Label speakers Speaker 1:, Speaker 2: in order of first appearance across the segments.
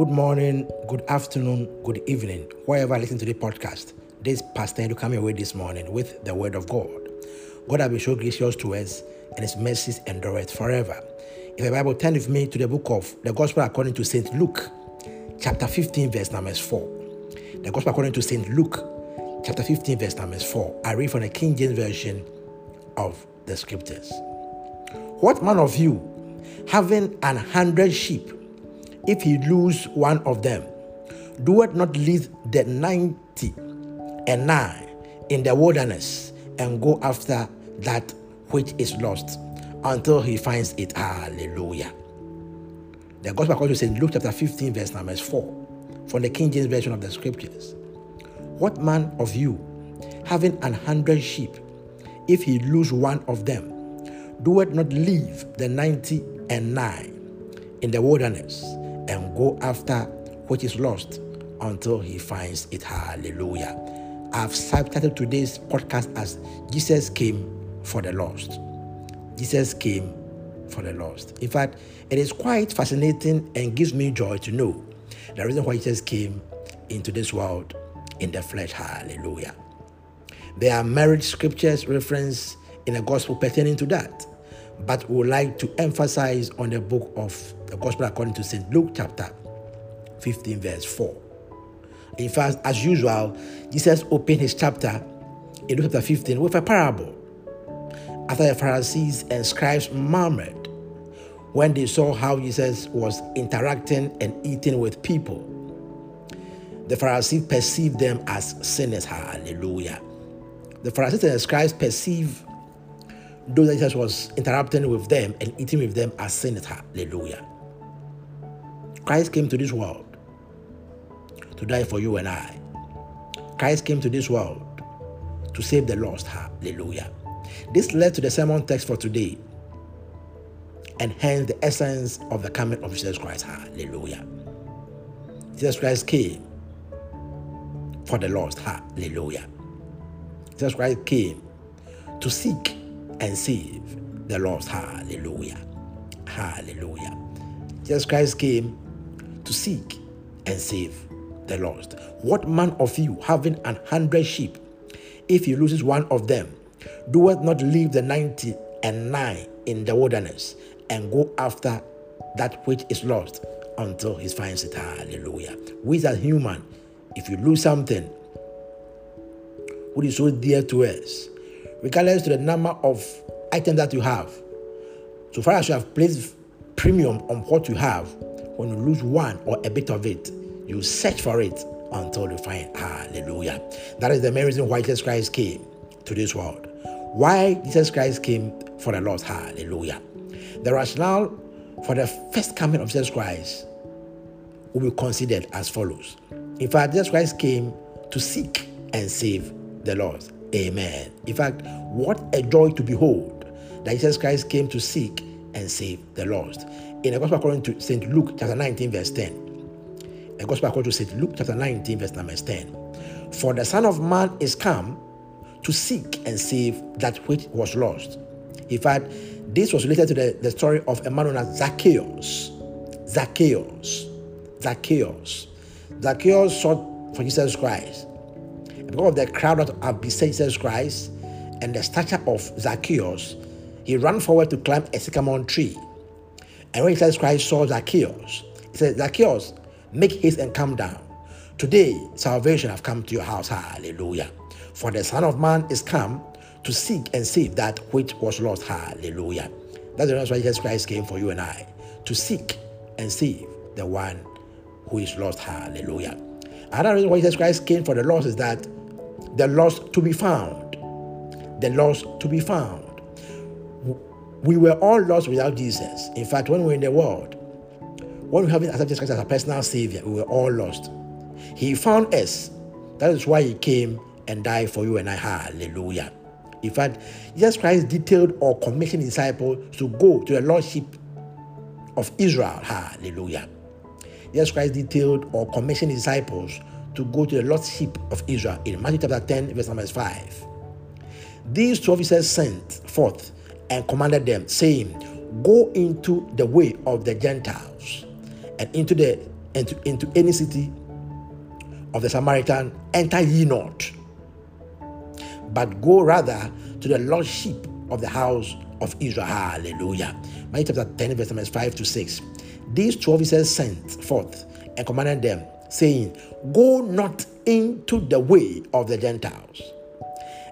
Speaker 1: Good morning, good afternoon, good evening, wherever you listen to the podcast. This Pastor to come away this morning with the word of God. God has been so gracious to us, and His mercies endureth forever. If the Bible turn with me to the book of the Gospel according to Saint Luke, chapter 15, verse number 4. The Gospel according to Saint Luke, chapter 15, verse number 4. I read from the King James Version of the Scriptures. What man of you, having an hundred sheep, if he lose one of them, doeth not leave the ninety and nine in the wilderness and go after that which is lost until he finds it. Hallelujah. The Gospel according to St. Luke chapter 15, verse number 4, from the King James Version of the Scriptures. What man of you, having an hundred sheep, if he lose one of them, doeth not leave the ninety and nine in the wilderness and go after what is lost until he finds it. Hallelujah. I've subtitled today's podcast as Jesus came for the lost. Jesus came for the lost. In fact, it is quite fascinating and gives me joy to know the reason why Jesus came into this world in the flesh. Hallelujah. There are marriage scriptures reference in the gospel pertaining to that but we would like to emphasize on the book of the Gospel according to St. Luke, chapter 15, verse 4. In fact, as usual, Jesus opened his chapter in Luke chapter 15 with a parable. After the Pharisees and scribes murmured when they saw how Jesus was interacting and eating with people, the Pharisees perceived them as sinners. Hallelujah. The Pharisees and the scribes perceived those that Jesus was interacting with them and eating with them as sinners. Hallelujah. Christ came to this world to die for you and I. Christ came to this world to save the lost. Hallelujah. This led to the sermon text for today and hence the essence of the coming of Jesus Christ. Hallelujah. Jesus Christ came for the lost. Hallelujah. Jesus Christ came to seek and save the lost. Hallelujah. Hallelujah. Jesus Christ came to seek and save the lost. What man of you, having an hundred sheep, if he loses one of them, doeth not leave the ninety and nine in the wilderness and go after that which is lost until he finds it? Hallelujah. We as human, if you lose something, what is so dear to us, regardless to the number of items that you have. So far as you have placed premium on what you have, when you lose one or a bit of it, you search for it until you find hallelujah. That is the main reason why Jesus Christ came to this world. Why Jesus Christ came for the lost, hallelujah. The rationale for the first coming of Jesus Christ will be considered as follows. In fact, Jesus Christ came to seek and save the lost. Amen. In fact, what a joy to behold that Jesus Christ came to seek and save the lost. In the Gospel according to St. Luke chapter 19, verse 10. The Gospel according to St. Luke chapter 19, verse number 10. For the Son of Man is come to seek and save that which was lost. In fact, this was related to the, the story of a man known as Zacchaeus. Zacchaeus. Zacchaeus. Zacchaeus sought for Jesus Christ because of the crowd that have beside Jesus Christ and the stature of Zacchaeus, he ran forward to climb a sycamore tree. And when Jesus Christ saw Zacchaeus, he said, Zacchaeus, make haste and come down. Today, salvation have come to your house. Hallelujah. For the Son of Man is come to seek and save that which was lost. Hallelujah. That's the reason why Jesus Christ came for you and I, to seek and save the one who is lost. Hallelujah. Another reason why Jesus Christ came for the lost is that the lost to be found. The lost to be found. We were all lost without Jesus. In fact, when we were in the world, when we haven't accepted Jesus Christ as a personal Savior, we were all lost. He found us. That is why He came and died for you and I. Hallelujah. In fact, Jesus Christ detailed or commissioned disciples to go to the Lordship of Israel. Hallelujah. Jesus Christ detailed or commissioned disciples to go to the Lordship of Israel in Matthew chapter 10, verse number 5. These two officers sent forth and commanded them, saying, Go into the way of the Gentiles and into the into, into any city of the Samaritan, enter ye not, but go rather to the lost sheep of the house of Israel. Hallelujah. Matthew chapter 10, verse number 5 to 6. These twelve officers sent forth and commanded them, saying, Go not into the way of the Gentiles,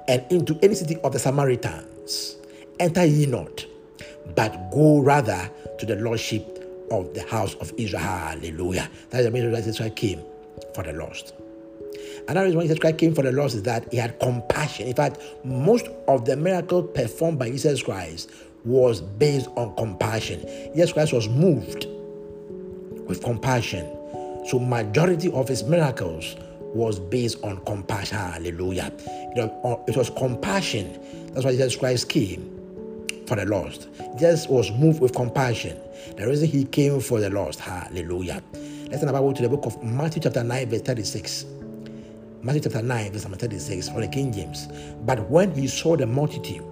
Speaker 1: and into any city of the Samaritans. Enter ye not, but go rather to the lordship of the house of Israel. Hallelujah. That is the reason why Jesus Christ came for the lost. Another reason why Jesus Christ came for the lost is that he had compassion. In fact, most of the miracles performed by Jesus Christ was based on compassion. Jesus Christ was moved with compassion. So majority of his miracles was based on compassion. Hallelujah. It was compassion. That's why Jesus Christ came for the lost. Jesus was moved with compassion. The reason he came for the lost. Hallelujah. Let's turn about to the book of Matthew chapter 9, verse 36. Matthew chapter 9, verse 36 for the King James. But when he saw the multitude,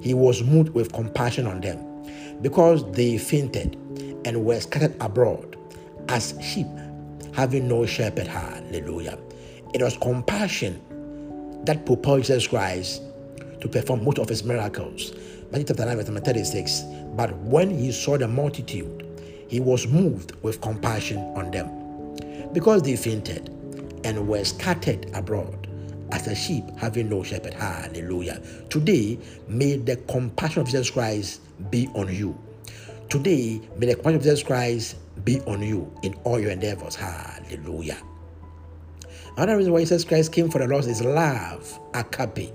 Speaker 1: he was moved with compassion on them, because they fainted and were scattered abroad as sheep having no shepherd. Hallelujah. It was compassion that propelled Jesus Christ to perform most of his miracles. Matthew chapter 9, verse 36. But when he saw the multitude, he was moved with compassion on them, because they fainted and were scattered abroad as a sheep having no shepherd. Hallelujah. Today, may the compassion of Jesus Christ be on you. Today, may the compassion of Jesus Christ be on you in all your endeavors. Hallelujah. Another reason why Jesus Christ came for the lost is love, agape.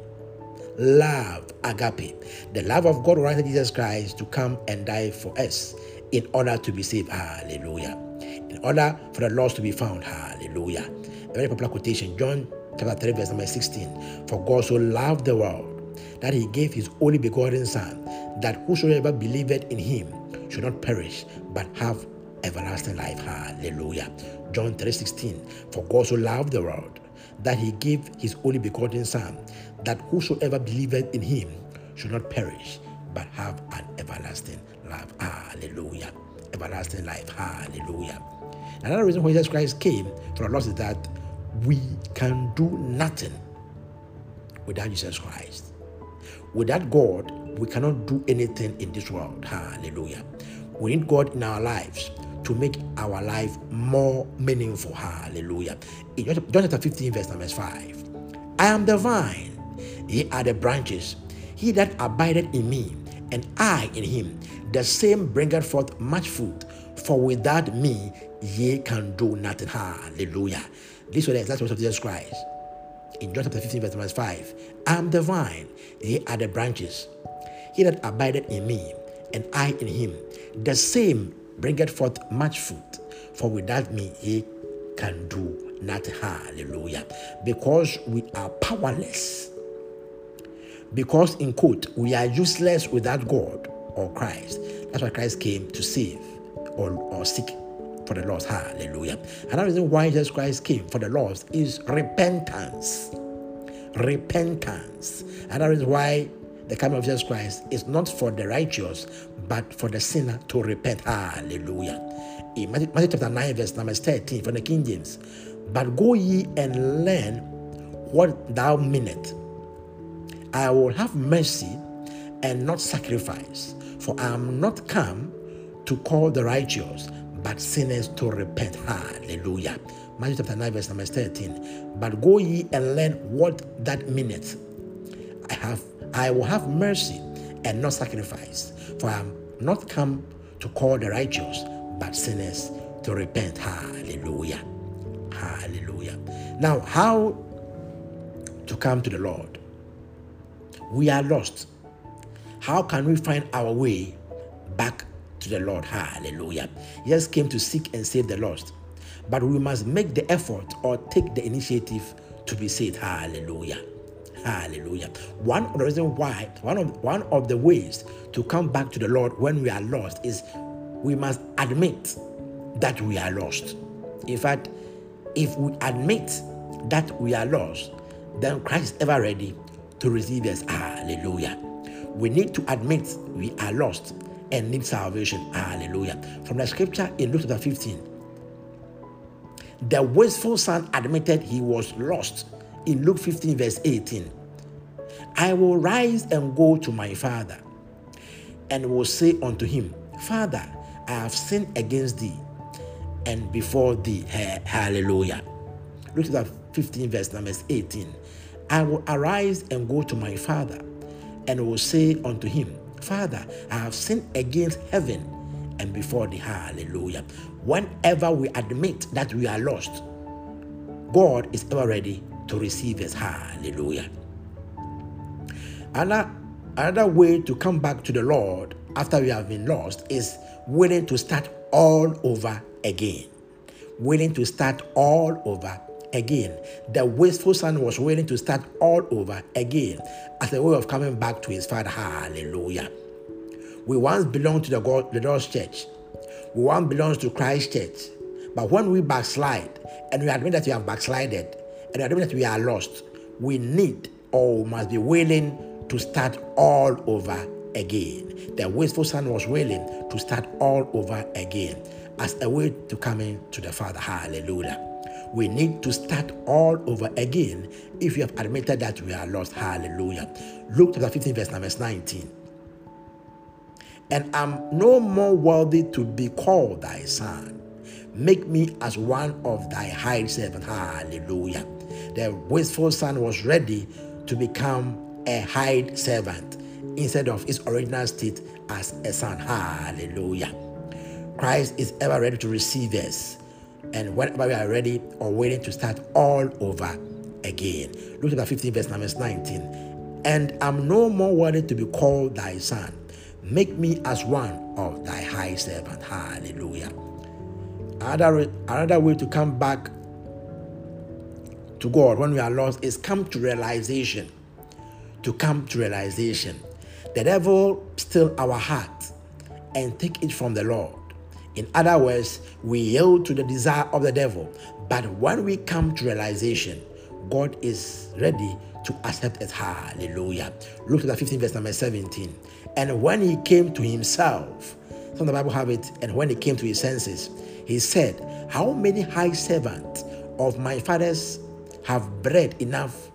Speaker 1: Love, agape. The love of God wanted Jesus Christ to come and die for us in order to be saved. Hallelujah. In order for the lost to be found. Hallelujah. A very popular quotation, John chapter 3, verse number 16. For God so loved the world that he gave his only begotten Son, that whosoever believeth in him should not perish, but have everlasting life. Hallelujah. John 3:16. For God so loved the world that he gave his only begotten Son, that whosoever believeth in him should not perish, but have an everlasting life. Hallelujah. Everlasting life. Hallelujah. Another reason why Jesus Christ came for lost is that we can do nothing without Jesus Christ. Without God, we cannot do anything in this world. Hallelujah. We need God in our lives to make our life more meaningful. Hallelujah. In John chapter 15, verse number 5. I am the vine, ye are the branches. He that abideth in me, and I in him, the same bringeth forth much fruit. For without me, ye can do nothing. Hallelujah. This was the exact words of Jesus Christ. In John chapter 15, verse 5, I am the vine, ye are the branches. He that abideth in me, and I in him, the same bringeth forth much fruit. For without me, ye can do nothing. Hallelujah. Because we are powerless. Because, in quote, we are useless without God or Christ. That's why Christ came to save or, or seek for the lost. Hallelujah. Another reason why Jesus Christ came for the lost is repentance. Repentance. Another reason why the coming of Jesus Christ is not for the righteous, but for the sinner to repent. Hallelujah. In Matthew, Matthew chapter 9, verse number 13 from the King James. But go ye and learn what thou meanest. I will have mercy and not sacrifice, for I am not come to call the righteous, but sinners to repent. Hallelujah. Matthew chapter 9, verse number 13. But go ye and learn what that meaneth. I have I will have mercy and not sacrifice, for I am not come to call the righteous, but sinners to repent. Hallelujah. Hallelujah. Now, how to come to the Lord? We are lost. How can we find our way back to the Lord? Hallelujah. Jesus came to seek and save the lost, but we must make the effort or take the initiative to be saved. Hallelujah. Hallelujah. One of the reasons why, one of one of the ways to come back to the Lord when we are lost is we must admit that we are lost. In fact, if we admit that we are lost, then Christ is ever ready to receive us. Hallelujah. We need to admit we are lost and need salvation. Hallelujah. From the scripture in Luke chapter 15, The wasteful son admitted he was lost in Luke 15, verse 18. I will rise and go to my father and will say unto him, Father, I have sinned against thee and before thee. Hallelujah. Luke chapter 15, verse number 18. I will arise and go to my father and will say unto him, Father, I have sinned against heaven and before thee. Hallelujah. Whenever we admit that we are lost, God is ever ready to receive us. Hallelujah. Another, another way to come back to the Lord after we have been lost is willing to start all over again. Willing to start all over again. The wasteful son was willing to start all over again as a way of coming back to his father. Hallelujah. We once belonged to the God, the Lord's church. We once belonged to Christ church. But when we backslide and we admit that we have backslided and we admit that we are lost, we need or must be willing to start all over again. The wasteful son was willing to start all over again as a way to come into the Father. Hallelujah. We need to start all over again if we have admitted that we are lost. Hallelujah. Luke chapter 15, verse number 19. And I'm no more worthy to be called thy son. Make me as one of thy hired servants. Hallelujah. The wasteful son was ready to become a hired servant instead of his original state as a son. Hallelujah. Christ is ever ready to receive us. And whenever we are ready or waiting to start all over again. Luke chapter 15, verse number 19. And I'm no more worthy to be called thy son. Make me as one of thy high servant. Hallelujah. Another, another way to come back to God when we are lost is come to realization. To come to realization. The devil steal our heart and take it from the Lord. In other words, we yield to the desire of the devil. But when we come to realization, God is ready to accept us. Hallelujah. Luke chapter 15, verse number 17. And when he came to himself, some the Bible have it, and when he came to his senses, he said, How many high servants of my fathers have bread enough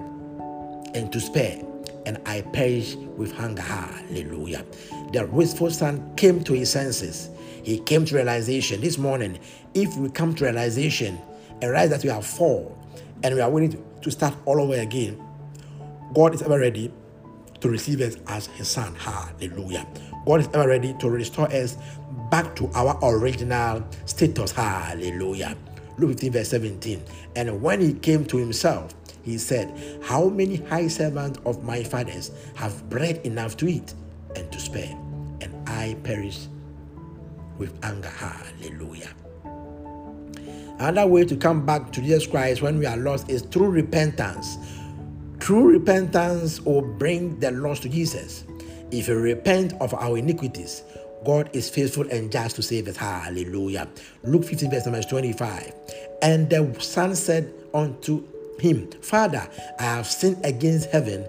Speaker 1: and to spare? And I perish with hunger. Hallelujah. The wasteful son came to his senses he came to realization this morning. If we come to realization and realize that we are fall and we are willing to start all over again, God is ever ready to receive us as his son. Hallelujah. God is ever ready to restore us back to our original status. Hallelujah. Luke 15, verse 17. And when he came to himself, he said, How many high servants of my fathers have bread enough to eat and to spare, and I perish with anger. Hallelujah. Another way to come back to Jesus Christ when we are lost is through repentance. True repentance will bring the lost to Jesus. If we repent of our iniquities, God is faithful and just to save us. Hallelujah. Luke 15, verse number 25. And the son said unto him, Father, I have sinned against heaven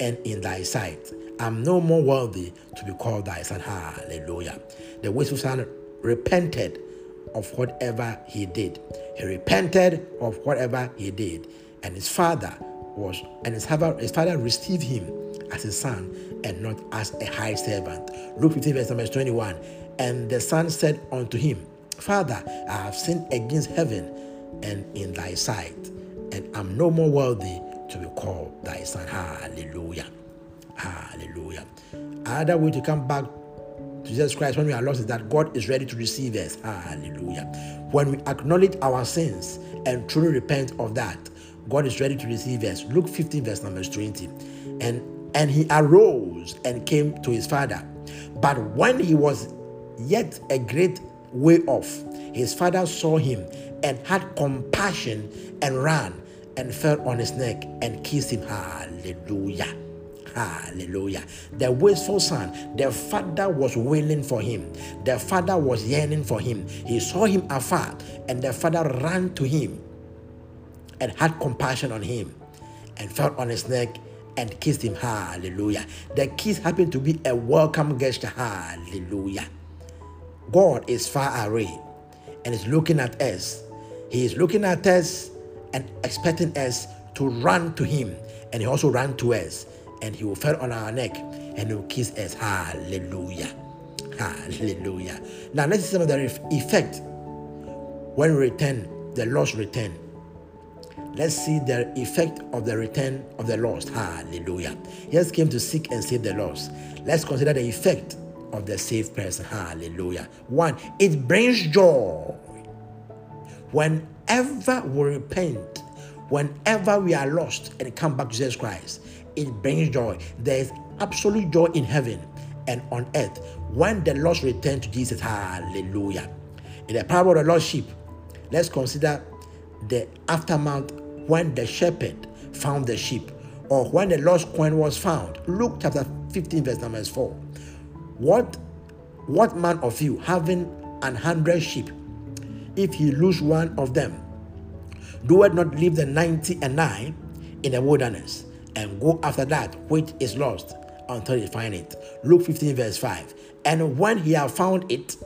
Speaker 1: and in thy sight. I'm no more worthy to be called thy son. Hallelujah. The wasteful son repented of whatever he did. He repented of whatever he did. And his father was, and his father, his father received him as his son and not as a high servant. Luke 15, verse number 21. And the son said unto him, Father, I have sinned against heaven and in thy sight, and I'm no more worthy to be called thy son. Hallelujah. Hallelujah. Another way to come back to Jesus Christ when we are lost is that God is ready to receive us. Hallelujah. When we acknowledge our sins and truly repent of that, God is ready to receive us. Luke 15, verse number 20. And and he arose and came to his father. But when he was yet a great way off, his father saw him and had compassion and ran and fell on his neck and kissed him. Hallelujah. Hallelujah. The wasteful son, the father was wailing for him. The father was yearning for him. He saw him afar, and the father ran to him and had compassion on him and fell on his neck and kissed him. Hallelujah. The kiss happened to be a welcome gesture. Hallelujah. God is far away and is looking at us He is looking at us and expecting us to run to Him. And He also ran to us. And He will fall on our neck and He will kiss us. Hallelujah. Hallelujah. Now, let's see some of the effect when we return, the lost return. Let's see the effect of the return of the lost. Hallelujah. He has came to seek and save the lost. Let's consider the effect of the saved person. Hallelujah. One, it brings joy. Whenever we repent, whenever we are lost and come back to Jesus Christ, it brings joy. There is absolute joy in heaven and on earth when the lost return to Jesus. Hallelujah. In the parable of the lost sheep, let's consider the aftermath when the shepherd found the sheep or when the lost coin was found. Luke chapter 15, verse number 4. What, what man of you having an hundred sheep, if he lose one of them, doeth not leave the ninety and nine in the wilderness and go after that which is lost until he find it. Luke 15, verse 5. And when he had found it,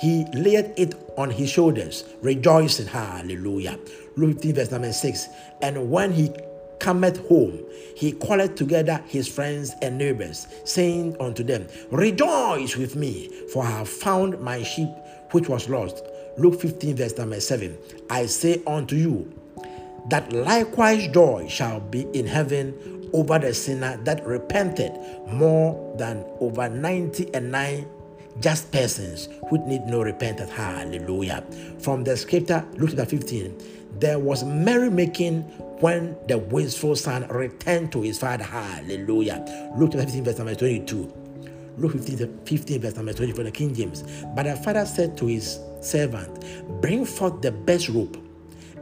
Speaker 1: he laid it on his shoulders, rejoicing. Hallelujah. Luke 15, verse number 6. And when he cometh home, he calleth together his friends and neighbors, saying unto them, Rejoice with me, for I have found my sheep which was lost. Luke 15, verse number 7. I say unto you, that likewise joy shall be in heaven over the sinner that repented more than over 90 and 9 just persons who need no repentance. Hallelujah. From the scripture, Luke chapter 15, there was merrymaking when the wasteful son returned to his father. Hallelujah. Luke chapter 15, verse number 22. Luke 15, 15 verse number 20 from the King James. But the father said to his servant, Bring forth the best robe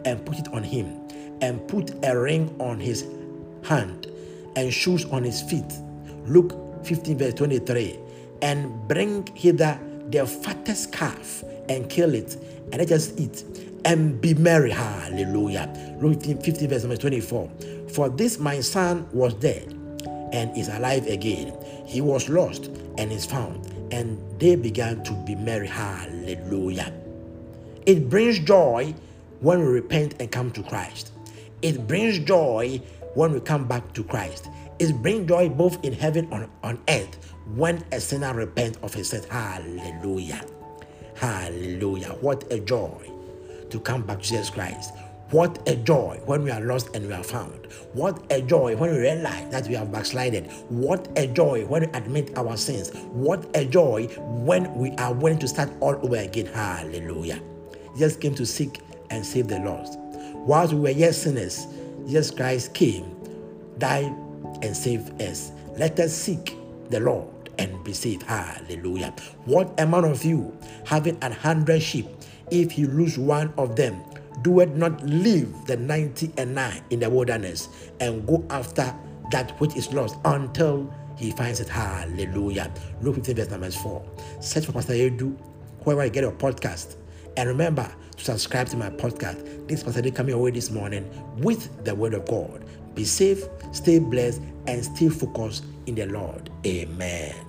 Speaker 1: and put it on him, and put a ring on his hand and shoes on his feet. Luke 15, verse 23 and bring hither the fattest calf and kill it, and let us eat and be merry. Hallelujah. Luke 15, verse number 24. For this my son was dead and is alive again. He was lost and is found. And they began to be merry. Hallelujah. It brings joy when we repent and come to Christ. It brings joy when we come back to Christ. It brings joy both in heaven and on earth when a sinner repents of his sin. Hallelujah. Hallelujah. What a joy to come back to Jesus Christ. What a joy when we are lost and we are found. What a joy when we realize that we have backslided. What a joy when we admit our sins. What a joy when we are willing to start all over again. Hallelujah. Jesus came to seek and save the lost. Whilst we were yet sinners, Jesus Christ came, died, and saved us. Let us seek the Lord and be saved. Hallelujah. What amount of you having a hundred sheep, if you lose one of them, do it not leave the 90 and 9 in the wilderness and go after that which is lost until he finds it. Hallelujah. Luke 15, verse number 4. Search for Pastor Edu wherever you get your podcast. And remember to subscribe to my podcast. This Pastor coming away this morning with the word of God. Be safe, stay blessed, and stay focused in the Lord. Amen.